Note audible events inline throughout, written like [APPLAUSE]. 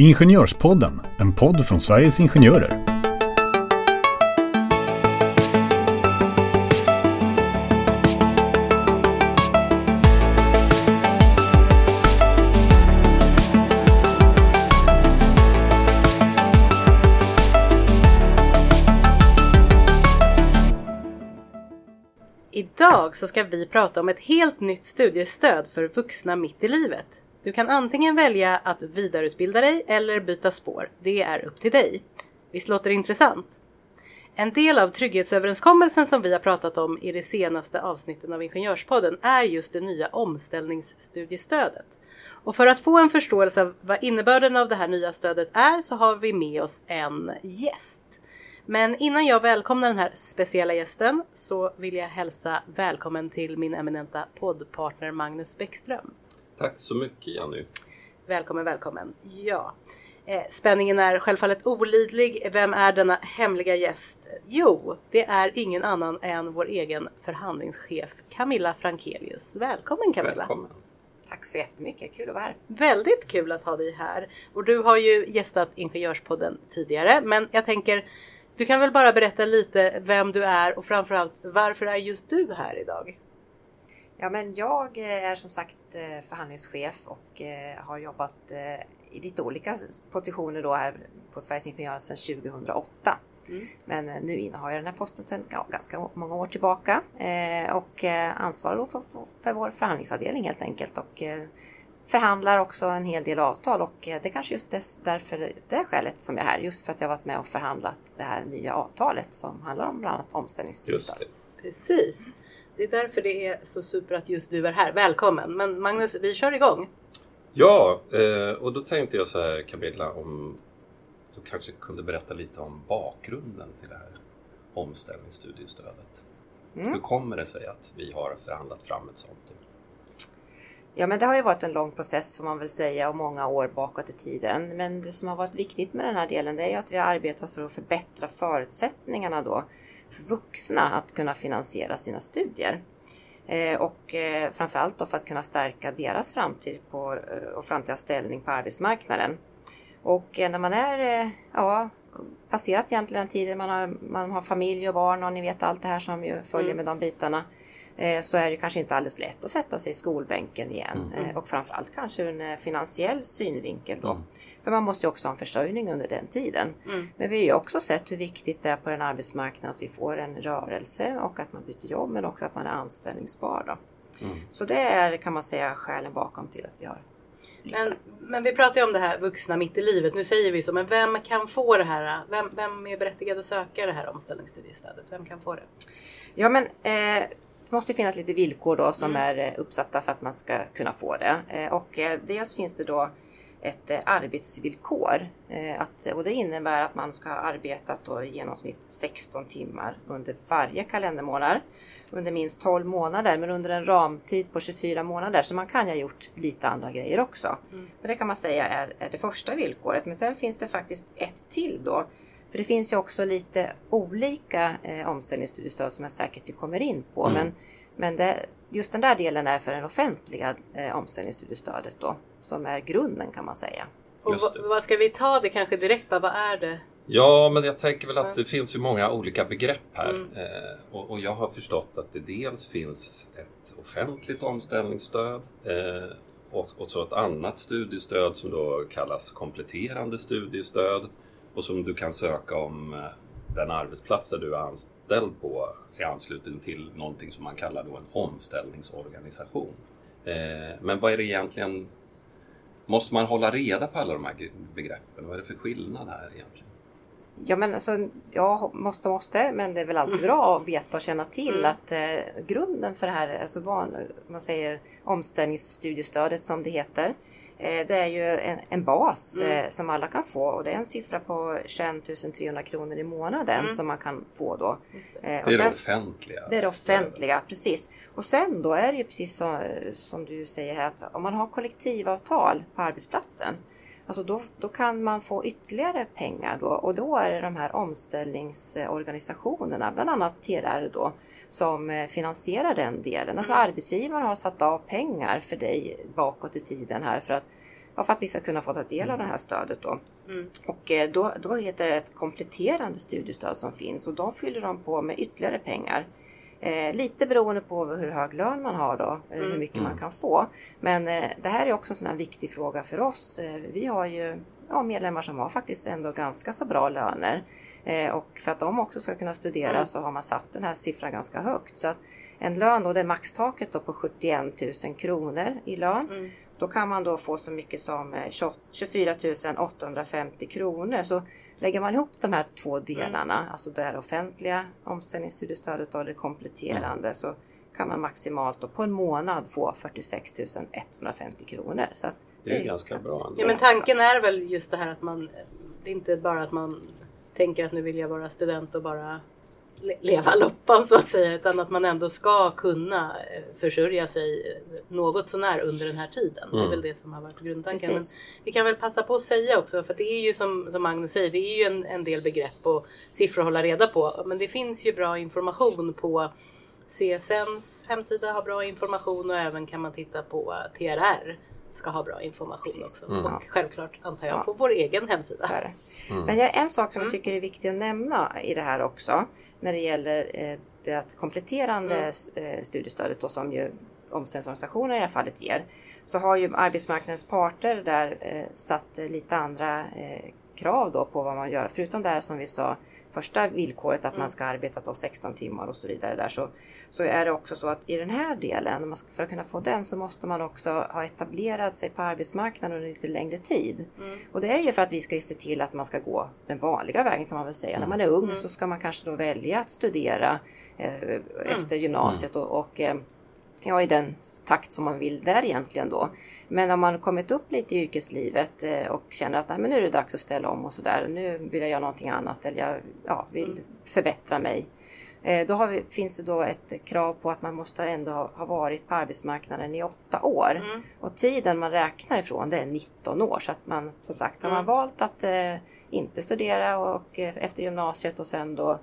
Ingenjörspodden, en podd från Sveriges Ingenjörer. Idag så ska vi prata om ett helt nytt studiestöd för vuxna mitt i livet. Du kan antingen välja att vidareutbilda dig eller byta spår. Det är upp till dig. Visst låter det intressant? En del av trygghetsöverenskommelsen som vi har pratat om i de senaste avsnitten av Ingenjörspodden är just det nya omställningsstudiestödet. Och för att få en förståelse av vad innebörden av det här nya stödet är så har vi med oss en gäst. Men innan jag välkomnar den här speciella gästen så vill jag hälsa välkommen till min eminenta poddpartner Magnus Bäckström. Tack så mycket Jenny. Välkommen, välkommen. Ja, eh, spänningen är självfallet olidlig. Vem är denna hemliga gäst? Jo, det är ingen annan än vår egen förhandlingschef Camilla Frankelius. Välkommen Camilla! Välkommen. Tack så jättemycket, kul att vara här. Väldigt kul att ha dig här. Och du har ju gästat Ingenjörspodden tidigare, men jag tänker du kan väl bara berätta lite vem du är och framförallt varför är just du här idag? Ja, men jag är som sagt eh, förhandlingschef och eh, har jobbat eh, i lite olika positioner då här på Sveriges Ingenjörer sedan 2008. Mm. Men nu innehar jag den här posten sedan ganska många år tillbaka och ansvarar då för, för vår förhandlingsavdelning helt enkelt och förhandlar också en hel del avtal och det är kanske just därför det skälet som jag är här. Just för att jag varit med och förhandlat det här nya avtalet som handlar om bland annat omställningsstöd. Precis. Det är därför det är så super att just du är här. Välkommen! Men Magnus, vi kör igång. Ja, eh, och då tänkte jag så här Camilla, om du kanske kunde berätta lite om bakgrunden till det här omställningsstudiestödet. Mm. Hur kommer det sig att vi har förhandlat fram ett sånt? Ja, men det har ju varit en lång process får man väl säga och många år bakåt i tiden. Men det som har varit viktigt med den här delen det är ju att vi har arbetat för att förbättra förutsättningarna då för vuxna att kunna finansiera sina studier. Eh, och eh, framförallt då för att kunna stärka deras framtid på, eh, och framtida ställning på arbetsmarknaden. Och när man är, ja, passerat egentligen den tiden man har, man har familj och barn och ni vet allt det här som ju följer mm. med de bitarna så är det kanske inte alldeles lätt att sätta sig i skolbänken igen. Mm. Och framförallt kanske ur en finansiell synvinkel då. Mm. För man måste ju också ha en försörjning under den tiden. Mm. Men vi har ju också sett hur viktigt det är på en arbetsmarknad att vi får en rörelse och att man byter jobb men också att man är anställningsbar. Då. Mm. Så det är kan man säga skälen bakom till att vi har men, men, vi pratar ju om det här vuxna mitt i livet. Nu säger vi så, men vem kan få det här? Vem, vem är berättigad att söka det här omställningsstudiestödet? Vem kan få det? Ja, men eh, det måste finnas lite villkor då som mm. är eh, uppsatta för att man ska kunna få det. Eh, och eh, dels finns det då ett arbetsvillkor. Att, och det innebär att man ska ha arbetat då i genomsnitt 16 timmar under varje kalendermånad. Under minst 12 månader men under en ramtid på 24 månader. Så man kan ju ha gjort lite andra grejer också. Mm. Men det kan man säga är, är det första villkoret. Men sen finns det faktiskt ett till då för det finns ju också lite olika eh, omställningsstudiestöd som jag säkert vi kommer in på. Mm. Men, men det, just den där delen är för det offentliga eh, omställningsstudiestödet då, som är grunden kan man säga. Och vad ska vi ta det kanske direkt? Vad är det? Ja, men jag tänker väl att det finns ju många olika begrepp här. Mm. Eh, och, och, jag har förstått att det dels finns ett offentligt omställningsstöd eh, och, och så ett annat studiestöd som då kallas kompletterande studiestöd och som du kan söka om eh, den arbetsplats där du är anställd på i anslutning till någonting som man kallar då en omställningsorganisation. Eh, men vad är det egentligen? Måste man hålla reda på alla de här begreppen? Vad är det för skillnad här egentligen? Ja, men alltså, ja, måste måste, men det är väl alltid bra att veta och känna till mm. att eh, grunden för det här, alltså van, man säger omställningsstudiestödet som det heter, Eh, det är ju en, en bas mm. Eh, som alla kan få och det är en siffra på 21 300 kronor i månaden mm. som man kan få då. Det. Eh, det är sen, det offentliga. Det är det offentliga, precis. Och sen då är det ju precis så, som du säger här att om man har kollektivavtal på arbetsplatsen Alltså då, då kan man få ytterligare pengar då och då är det de här omställningsorganisationerna, bland annat TRR då, som eh, finansierar den delen. Alltså mm. arbetsgivaren har satt av pengar för dig bakåt i tiden här för att ja, för att vi ska kunna få ta del av det här stödet då. Och eh, då, då heter det ett kompletterande studiestöd som finns och de fyller de på med ytterligare pengar. Eh, lite beroende på hur hög lön man har då, eller hur mycket man kan få. Men eh, det här är också en sån här viktig fråga för oss. Eh, vi har ju ja, medlemmar som har faktiskt ändå ganska så bra löner. Eh, och för att de också ska kunna studera så har man satt den här siffran ganska högt. Så att en lön då, det är maxtaket då på 71 000 kronor i lön. Då kan man då få så mycket som eh, 28 24 850 kronor. Så lägger man ihop de här två delarna, alltså det offentliga omställningsstudiestödet och det kompletterande, så kan man maximalt då på en månad få 46 150 kronor. Så att Det är ganska bra. Ja, men tanken är väl just det här att man, det är inte bara att man tänker att nu vill jag vara student och bara leva loppan så att säga, utan att man ändå ska kunna eh, försörja sig något sånär under den här tiden. Det är väl det som har varit grundtanken. Men vi kan väl passa på att säga också, för det är ju som, som Magnus säger, det är ju en, en del begrepp och siffror att hålla reda på. Men det finns ju bra information på CSNs hemsida har bra information och även kan man titta på TRR ska ha bra information Precis. också. Och självklart antar jag på vår egen hemsida. Så är det. Men jag, en sak som jag tycker är viktig att nämna i det här också när det gäller eh, det att kompletterande eh, studiestödet då, som ju omställningsorganisationer i det här fallet ger. Så har ju arbetsmarknadens parter där eh, satt lite andra eh, krav då på vad man gör. Förutom det här som vi sa, första villkoret att man ska arbeta då 16 timmar och så vidare där så, så är det också så att i den här delen, för att kunna få den så måste man också ha etablerat sig på arbetsmarknaden under lite längre tid. Och det är ju för att vi ska se till att man ska gå den vanliga vägen kan man väl säga. När man är ung så ska man kanske då välja att studera eh, efter gymnasiet och, och eh, ja, i den takt som man vill där egentligen då. Men om man kommit upp lite i yrkeslivet eh, och känner att Nej, men nu är det dags att ställa om och sådär. Nu vill jag göra någonting annat eller jag ja, vill förbättra mig. Eh, Då vi, finns det då ett krav på att man måste ändå ha, varit på arbetsmarknaden i åtta år. Och tiden man räknar ifrån det är 19 år. Så att man som sagt har man valt att eh, inte studera och, eh, efter gymnasiet och sen då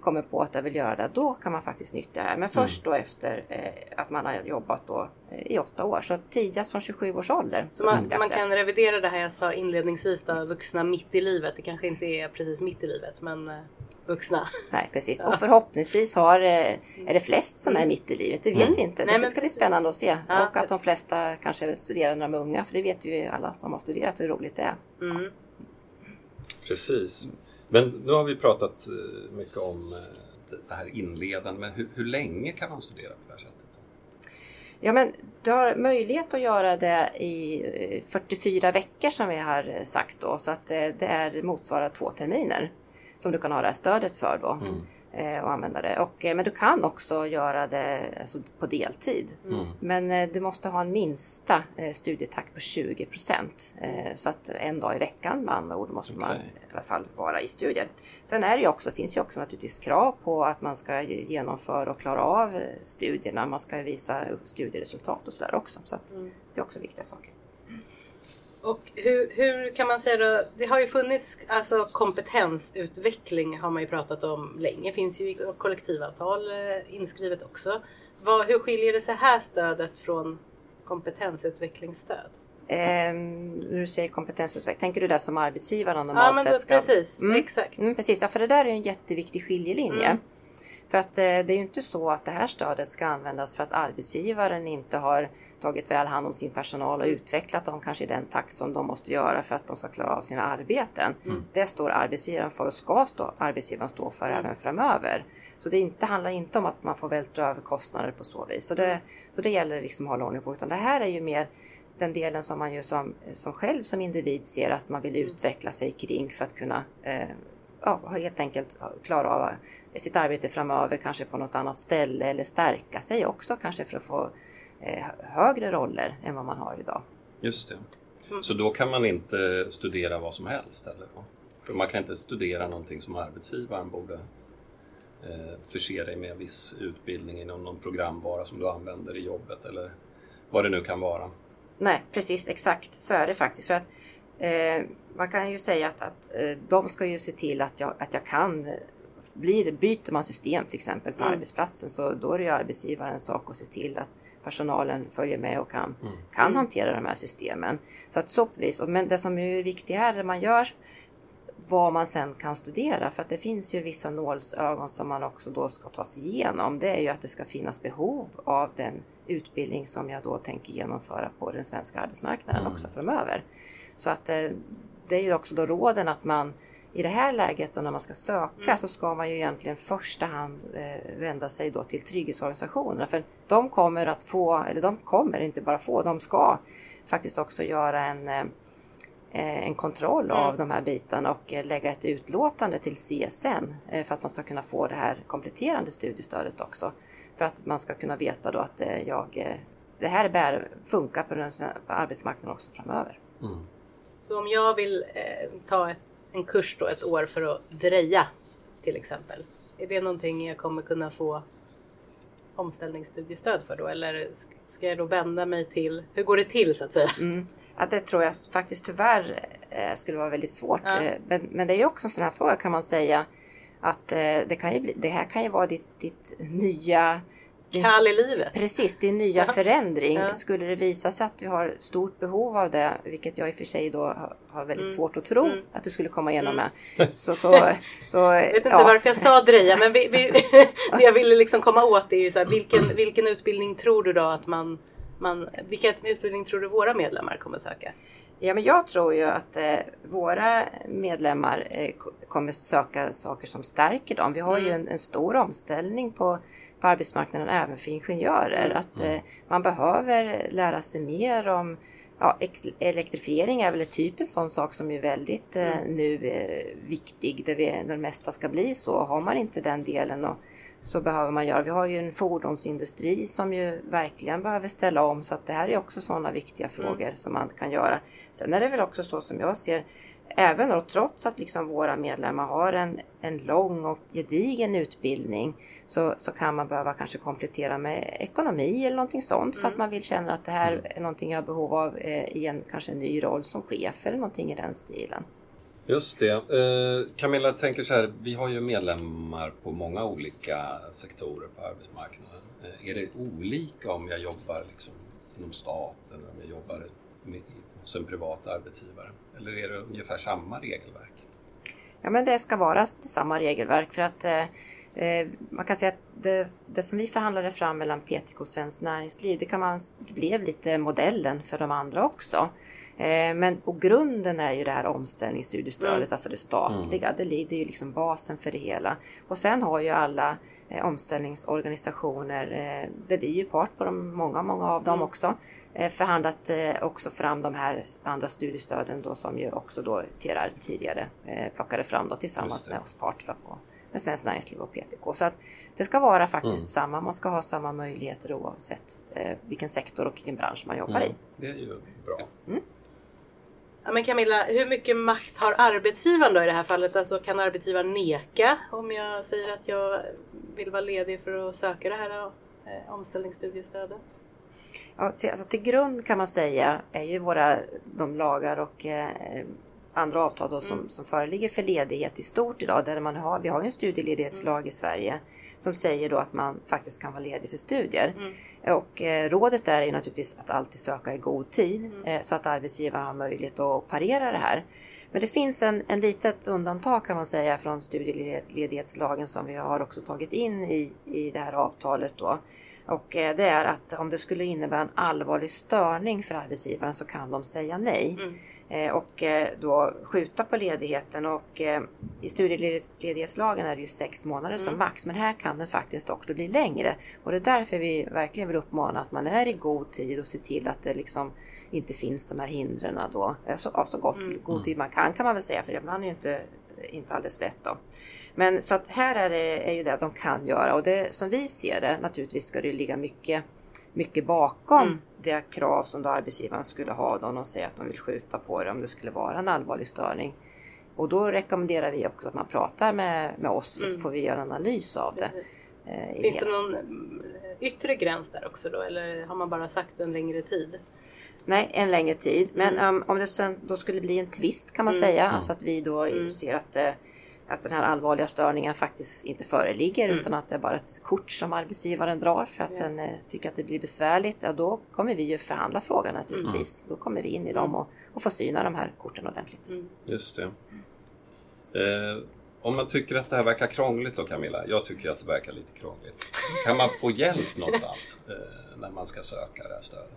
kommer på att jag vill göra det, då kan man faktiskt nyttja det här. Men först då efter eh, att man har jobbat då, eh, i åtta år. Så tidigast från 27 års ålder. Så man, man kan revidera det här jag sa inledningsvis då, vuxna mitt i livet. Det kanske inte är precis mitt i livet, men eh, vuxna. Nej, precis. [LAUGHS] Och förhoppningsvis har, eh, är det flest som är mitt i livet. Det vet vi inte. Nej, Det men ska bli spännande att se. Ja. Och att de flesta kanske studerar när de är unga. För det vet ju alla som har studerat hur roligt det är. Precis. Men nu har vi pratat eh, mycket om eh, det- här inledande, men hur, hur länge kan man studera på det här sättet? Ja, men du har möjlighet att göra det i eh, 44 veckor som vi har eh, sagt då. Så att eh, det är motsvarar två terminer som du kan ha det här stödet för då. eh, Och använda det. Och, eh, men du kan också göra det alltså, på deltid. Men eh, du måste ha en minsta eh, studietakt på 20 procent. Eh, så att en dag i veckan med andra ord måste man Okej. i alla fall vara i studier. Sen är det ju också, finns ju också naturligtvis krav på att man ska ge- genomföra och klara av eh, studierna. Man ska visa studieresultat och sådär också. Så att det är också viktiga saker. Och hur, hur kan man säga då? Det har ju funnits alltså kompetensutveckling har man ju pratat om länge. Finns ju i kollektivavtal eh, inskrivet också. Vad, hur skiljer det sig här stödet från kompetensutvecklingsstöd? När du säger kompetensutveckling, tänker du det som arbetsgivaren Ja normalt men då, sett ska... precis, Mm. exakt. Mm, precis, ja, för det där är en jätteviktig skiljelinje. Mm. För att eh, det är ju inte så att det här stödet ska användas för att arbetsgivaren inte har tagit väl hand om sin personal och utvecklat dem kanske i den takt som de måste göra för att de ska klara av sina arbeten. Mm. Det står arbetsgivaren för och ska stå, arbetsgivaren stå för Mm. även framöver. Så det inte, handlar inte om att man får vältra över kostnader på så vis. Så Mm. det, så det gäller liksom att hålla ordning på. Utan det här är ju mer den delen som man ju som, som själv som individ ser att man vill utveckla sig kring för att kunna eh, ja, helt enkelt klara av sitt arbete framöver, kanske på något annat ställe eller stärka sig också kanske för att få eh, högre roller än vad man har idag. Just det. Som- Så då kan man inte studera vad som helst? Eller? För man kan inte studera någonting som arbetsgivaren borde eh, förse dig med en viss utbildning inom någon programvara som du använder i jobbet eller vad det nu kan vara. Nej, precis exakt så är det faktiskt. För att eh, Man kan ju säga att, att eh, de ska ju se till att jag, att jag kan eh, blir, byter man system till exempel på Mm. arbetsplatsen så då är det ju arbetsgivarens sak att se till att personalen följer med och kan, kan hantera de här systemen. Så att så vis, men det som är viktigt är när man gör vad man sen kan studera för att det finns ju vissa nålsögon som man också då ska ta sig igenom. Det är ju att det ska finnas behov av den utbildning som jag då tänker genomföra på den svenska arbetsmarknaden mm. också framöver. Så att eh, det är ju också då råden att man i det här läget och när man ska söka mm. så ska man ju egentligen första hand eh, vända sig då till trygghetsorganisationerna för de kommer att få, eller de kommer inte bara få, de ska faktiskt också göra en eh, en kontroll mm. av de här bitarna och lägga ett utlåtande till CSN för att man ska kunna få det här kompletterande studiestödet också. För att man ska kunna veta då att jag, det här bär, funkar på, den, på arbetsmarknaden också framöver. Mm. Så om jag vill eh, ta ett, en kurs då ett år för att dreja till exempel. Är det någonting jag kommer kunna få omställningsstudiestöd för då? Eller ska jag då vända mig till, hur går det till så att säga? Mm. Ja, det tror jag faktiskt tyvärr eh, skulle vara väldigt svårt. Ja. Eh, men, men, det är ju också en sån här fråga kan man säga att eh, det, kan ju bli, det här kan ju vara ditt, ditt nya kall i livet. Precis, din nya ja. förändring. Ja. Skulle det visa sig att vi har stort behov av det, vilket jag i och för sig då har väldigt mm. svårt att tro mm. att du skulle komma igenom mm. med. [LAUGHS] Så, så, så, jag vet inte ja. varför jag sa dreja, men vi, vi, [LAUGHS] [LAUGHS] det jag ville liksom komma åt är ju så här, vilken, vilken utbildning tror du då att man, man vilken utbildning tror du våra medlemmar kommer söka? Ja, men jag tror ju att eh, våra medlemmar eh, kommer söka saker som stärker dem. Vi har mm. ju en, en, stor omställning på, på arbetsmarknaden även för ingenjörer. Mm. Att eh, man behöver lära sig mer om ja, elektrifiering är väl ett typiskt sån sak som är väldigt eh, mm. nu eh, viktig, där, vi, där det mesta ska bli så. Har man inte den delen och så behöver man göra. Vi har ju en fordonsindustri som ju verkligen behöver ställa om så att det här är också sådana viktiga mm. frågor mm. som man kan göra. Sen är det väl också så som jag ser, även då, trots att liksom våra medlemmar har en, en lång och gedigen utbildning så, så kan man behöva kanske komplettera med ekonomi eller någonting sånt mm. för att mm. man vill känna att det här mm. är någonting jag har behov av eh, i en kanske ny roll som chef eller någonting i den stilen. Just det. Eh, Camilla tänker så här, vi har ju medlemmar på många olika sektorer på arbetsmarknaden. Eh, är det olika om jag jobbar liksom inom staten eller om jag jobbar hos en privat arbetsgivare? Eller är det ungefär samma regelverk? Ja, men det ska vara samma regelverk för att eh, man kan säga att det, det, som vi förhandlade fram mellan PTK och Svenskt Näringsliv, det, kan man, det blev lite modellen för de andra också. Eh, men och grunden är ju det här omställningsstudiestödet, mm. alltså det statliga. Mm. Det, det är ju liksom basen för det hela. Och sen har ju alla eh, omställningsorganisationer, eh, där vi är ju part på dem, många, många av dem mm. också, eh, förhandlat eh, också fram de här andra studiestöden då som ju också då TRR tidigare eh, plockade fram då tillsammans med oss parter på med Svenskt Näringsliv och PTK. Så att det ska vara faktiskt mm. samma, man ska ha samma möjligheter oavsett eh, vilken sektor och vilken bransch man jobbar mm. i. Det är ju bra. Mm. Ja, men Camilla, hur mycket makt har arbetsgivaren då i det här fallet? Alltså kan arbetsgivaren neka om jag säger att jag vill vara ledig för att söka det här eh, omställningsstudiestödet? Ja, till, alltså till grund kan man säga är ju våra de lagar och eh, andra avtal då som, mm. som föreligger för ledighet i stort idag. Där man har, vi har ju en studieledighetslag i Sverige som säger då att man faktiskt kan vara ledig för studier. Mm. Och eh, rådet där är ju naturligtvis att alltid söka i god tid mm. eh, så att arbetsgivaren har möjlighet att parera det här. Men det finns en, en litet undantag kan man säga från studieledighetslagen som vi har också tagit in i, i det här avtalet då. Och eh, det är att om det skulle innebära en allvarlig störning för arbetsgivaren så kan de säga nej. Mm. Eh, och eh, då skjuta på ledigheten och i studieledighetslagen är det ju sex månader som mm. max men här kan den faktiskt också bli längre. Och det är därför vi verkligen vill uppmana att man är i god tid och ser till att det liksom inte finns de här hindren då. Så, så gott, mm. god tid man kan kan man väl säga för ibland är ju inte, inte alldeles lätt då. Men så att här är det är ju det de kan göra och det som vi ser det naturligtvis ska det ligga mycket, mycket bakom mm. det krav som då arbetsgivaren skulle ha då de säger att de vill skjuta på det om det skulle vara en allvarlig störning. Och då rekommenderar vi också att man pratar med, med oss för att mm. få vi göra en analys av det. Eh, Finns det någon yttre gräns där också då eller har man bara sagt en längre tid? Nej, en längre tid. Men mm. um, om det sen då skulle bli en tvist kan man mm. säga, alltså att vi då mm. ser att eh, att den här allvarliga störningen faktiskt inte föreligger Mm. utan att det är bara ett kort som arbetsgivaren drar för att Ja. den eh, tycker att det blir besvärligt. Ja, då kommer vi ju förhandla frågan naturligtvis. Mm. Då kommer vi in i dem och, och får syna de här korten ordentligt. Just det. Eh, om man tycker att det här verkar krångligt då Camilla, jag tycker att det verkar lite krångligt. Kan man få hjälp någonstans [LAUGHS] eh, när man ska söka det här stödet?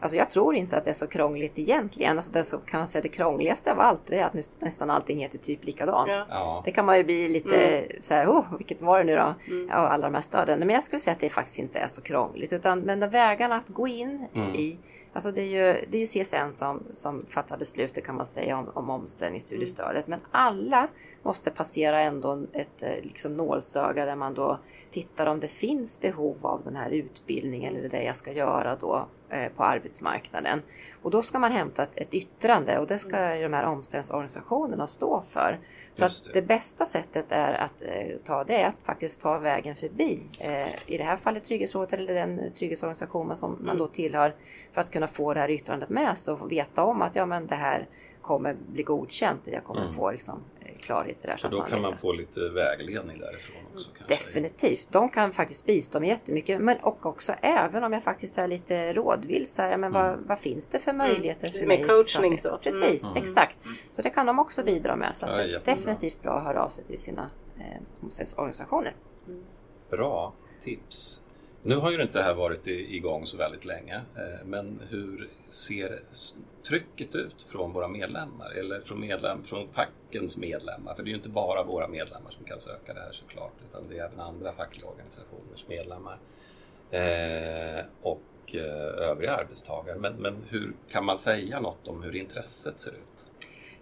Alltså jag tror inte att det är så krångligt egentligen. Alltså det som kan man säga det krångligaste av allt är att nä- nästan allting heter typ likadant. Ja. Ja, Det kan man ju bli lite så här, oh, vilket var det nu då? Mm. Ja, alla de här stöden. Men jag skulle säga att det faktiskt inte är så krångligt. Utan, men de vägarna att gå in i, alltså det är ju, det är ju CSN som, som fattar beslutet kan man säga om, om omställningsstudiestödet. Men alla måste passera ändå ett eh, liksom nålsöga där man då tittar om det finns behov av den här utbildningen eller det jag ska göra då på arbetsmarknaden. Och då ska man hämta ett, ett yttrande och det ska ju de här omställningsorganisationerna stå för. Så Just att det. det bästa sättet är att eh, ta det är att faktiskt ta vägen förbi. Eh, I det här fallet Trygghetsrådet eller den trygghetsorganisation som man då tillhör för att kunna få det här yttrandet med sig och veta om att ja, men det här kommer bli godkänt. Jag kommer få liksom, eh, klarhet i det här. Så då kan man få lite vägledning därifrån också. kanske. Definitivt. De kan faktiskt bistå mig jättemycket. Men och också även om jag faktiskt är lite rådvill. Så här, men vad, vad finns det för möjligheter för Med mig? coachning så. Precis, exakt. Så det kan de också bidra med. Så att Ja, det är jättebra. definitivt bra att höra av sig till sina eh, organisationer. Bra tips. Nu har ju inte det här varit igång så väldigt länge, eh, men hur ser trycket ut från våra medlemmar eller från, medlem, från fackens medlemmar? För det är ju inte bara våra medlemmar som kan söka det här såklart, utan det är även andra fackliga organisationers medlemmar eh, och eh, övriga arbetstagare. Men, men hur kan man säga något om hur intresset ser ut?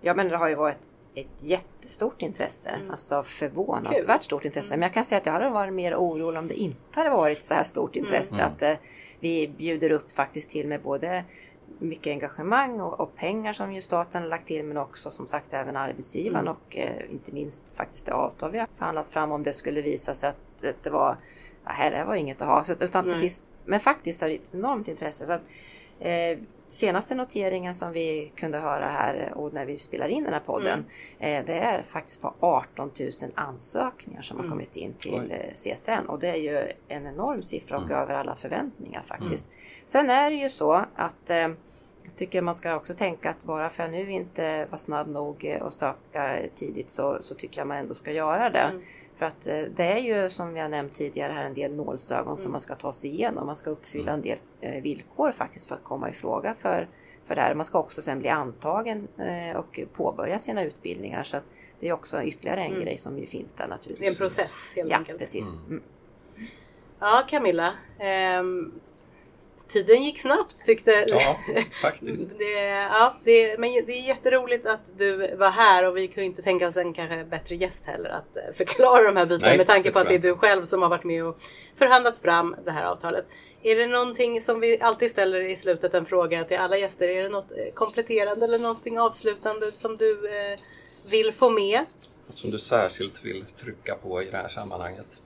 Ja, men det har ju varit ett jättestort intresse. Alltså förvånansvärt stort intresse. Men jag kan säga att jag hade varit mer orolig om det inte hade varit så här stort intresse. Att eh, vi bjuder upp faktiskt till med både mycket engagemang och, och pengar som ju staten har lagt till men också som sagt även arbetsgivaren och eh, inte minst faktiskt det avtal vi har förhandlat fram om det skulle visa sig att, att det var ja, här det var inget att ha. Så, utan precis, men faktiskt har det ett enormt intresse. Så att, eh, senaste noteringen som vi kunde höra här och när vi spelar in den här podden. Eh, det är faktiskt på 18 000 ansökningar som har kommit in till eh, CSN och det är ju en enorm siffra och över alla förväntningar faktiskt. Sen är det ju så att eh, jag tycker man ska också tänka att bara för jag nu inte var snabb nog eh, att söka tidigt så, så tycker jag man ändå ska göra det. För att eh, det är ju som vi har nämnt tidigare här en del nålsögon som man ska ta sig igenom. Man ska uppfylla en del eh, villkor faktiskt för att komma i fråga för, för det här. Man ska också sen bli antagen och påbörja sina utbildningar. Så att det är också ytterligare en grej som ju finns där Det är en naturligtvis. process helt Ja, enkelt. precis. Mm. Ja, Camilla. ehm, tiden gick snabbt tyckte Ja, faktiskt. [LAUGHS] Det, ja, det, men det är jätteroligt att du var här och vi ju inte tänka oss en kanske bättre gäst heller att eh, förklara de här bitarna Nej, med tanke på att det är du själv som har varit med och förhandlat fram det här avtalet. Är det någonting som vi alltid ställer i slutet en fråga till alla gäster? Är det något eh, kompletterande eller någonting avslutande som du eh, vill få med? Något som du särskilt vill trycka på i det här sammanhanget?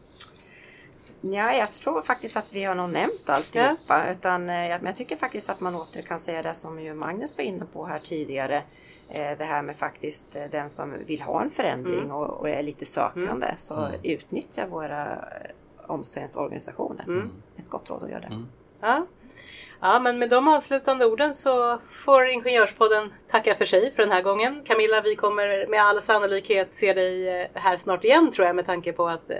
Ja, jag tror faktiskt att vi har nog nämnt alltihopa. Utan, eh, jag- men jag tycker faktiskt att man åter kan säga det som ju Magnus var inne på här tidigare. Eh, Det här med faktiskt eh, den som vill ha en förändring och, och är lite sökande. Så utnyttja våra omställningsorganisationer. Ett gott råd att göra det. Ja. ja, men med de avslutande orden så får Ingenjörspodden tacka för sig för den här gången. Camilla, vi kommer med all sannolikhet se dig eh, här snart igen tror jag med tanke på att eh,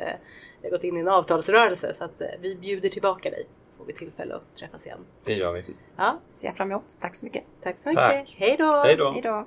vi har gått in i en avtalsrörelse så att eh, vi bjuder tillbaka dig. Får vi tillfälle att träffas igen. Det gör vi. Ja, Ser jag fram emot. Tack så mycket. tack så mycket. Tack. Hej då! Hej då!